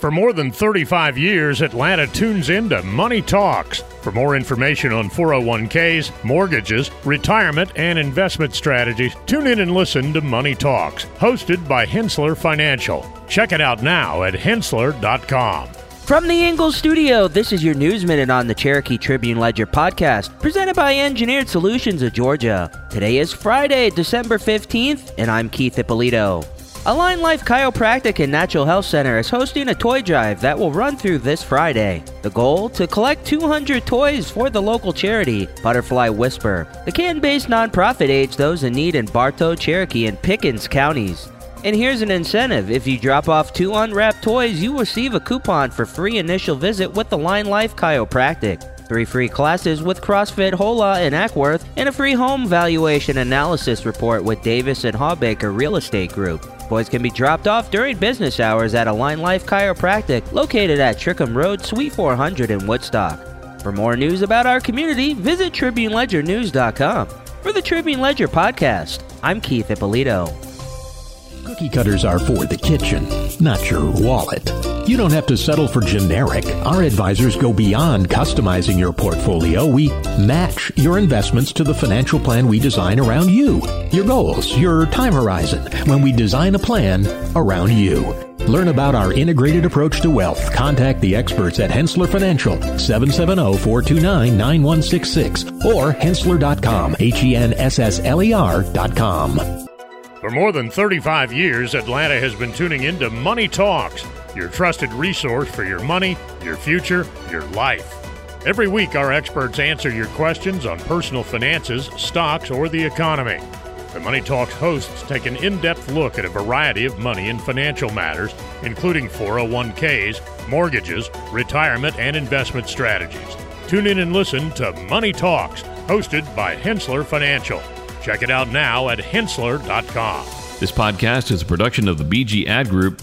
For more than 35 years, Atlanta tunes into Money Talks. For more information on 401ks, mortgages, retirement, and investment strategies, tune in and listen to Money Talks, hosted by Henssler Financial. Check it out now at henssler.com. From the Ingles studio, this is your News Minute on the Cherokee Tribune Ledger podcast, presented by Engineered Solutions of Georgia. Today is Friday, December 15th, and I'm Keith Ippolito. AlignLife Chiropractic and Natural Health Center is hosting a toy drive that will run through this Friday. The goal to collect 200 toys for the local charity, Butterfly Whisper. The can-based nonprofit aids those in need in Bartow, Cherokee, and Pickens counties. And here's an incentive. If you drop off two unwrapped toys, you receive a coupon for free initial visit with the AlignLife Chiropractic. Three free classes with CrossFit Hola and Acworth, and a free home valuation analysis report with Davis and Hawbaker Real Estate Group. Boys can be dropped off during business hours at AlignLife Chiropractic, located at Trickum Road, Suite 400 in Woodstock. For more news about our community, visit TribuneLedgerNews.com. For the Tribune Ledger podcast, I'm Keith Ippolito. Cookie cutters are for the kitchen, not your wallet. You don't have to settle for generic. Our advisors go beyond customizing your portfolio. We match your investments to the financial plan we design around you, your goals, your time horizon, when we design a plan around you. Learn about our integrated approach to wealth. Contact the experts at Henssler Financial, 770-429-9166 or henssler.com, H-E-N-S-S-L-E-R dot com. For more than 35 years, Atlanta has been tuning into Money Talks, your trusted resource for your money, your future, your life. Every week, our experts answer your questions on personal finances, stocks, or the economy. The Money Talks hosts take an in depth look at a variety of money and financial matters, including 401ks, mortgages, retirement, and investment strategies. Tune in and listen to Money Talks, hosted by Henssler Financial. Check it out now at henssler.com. This podcast is a production of the BG Ad Group,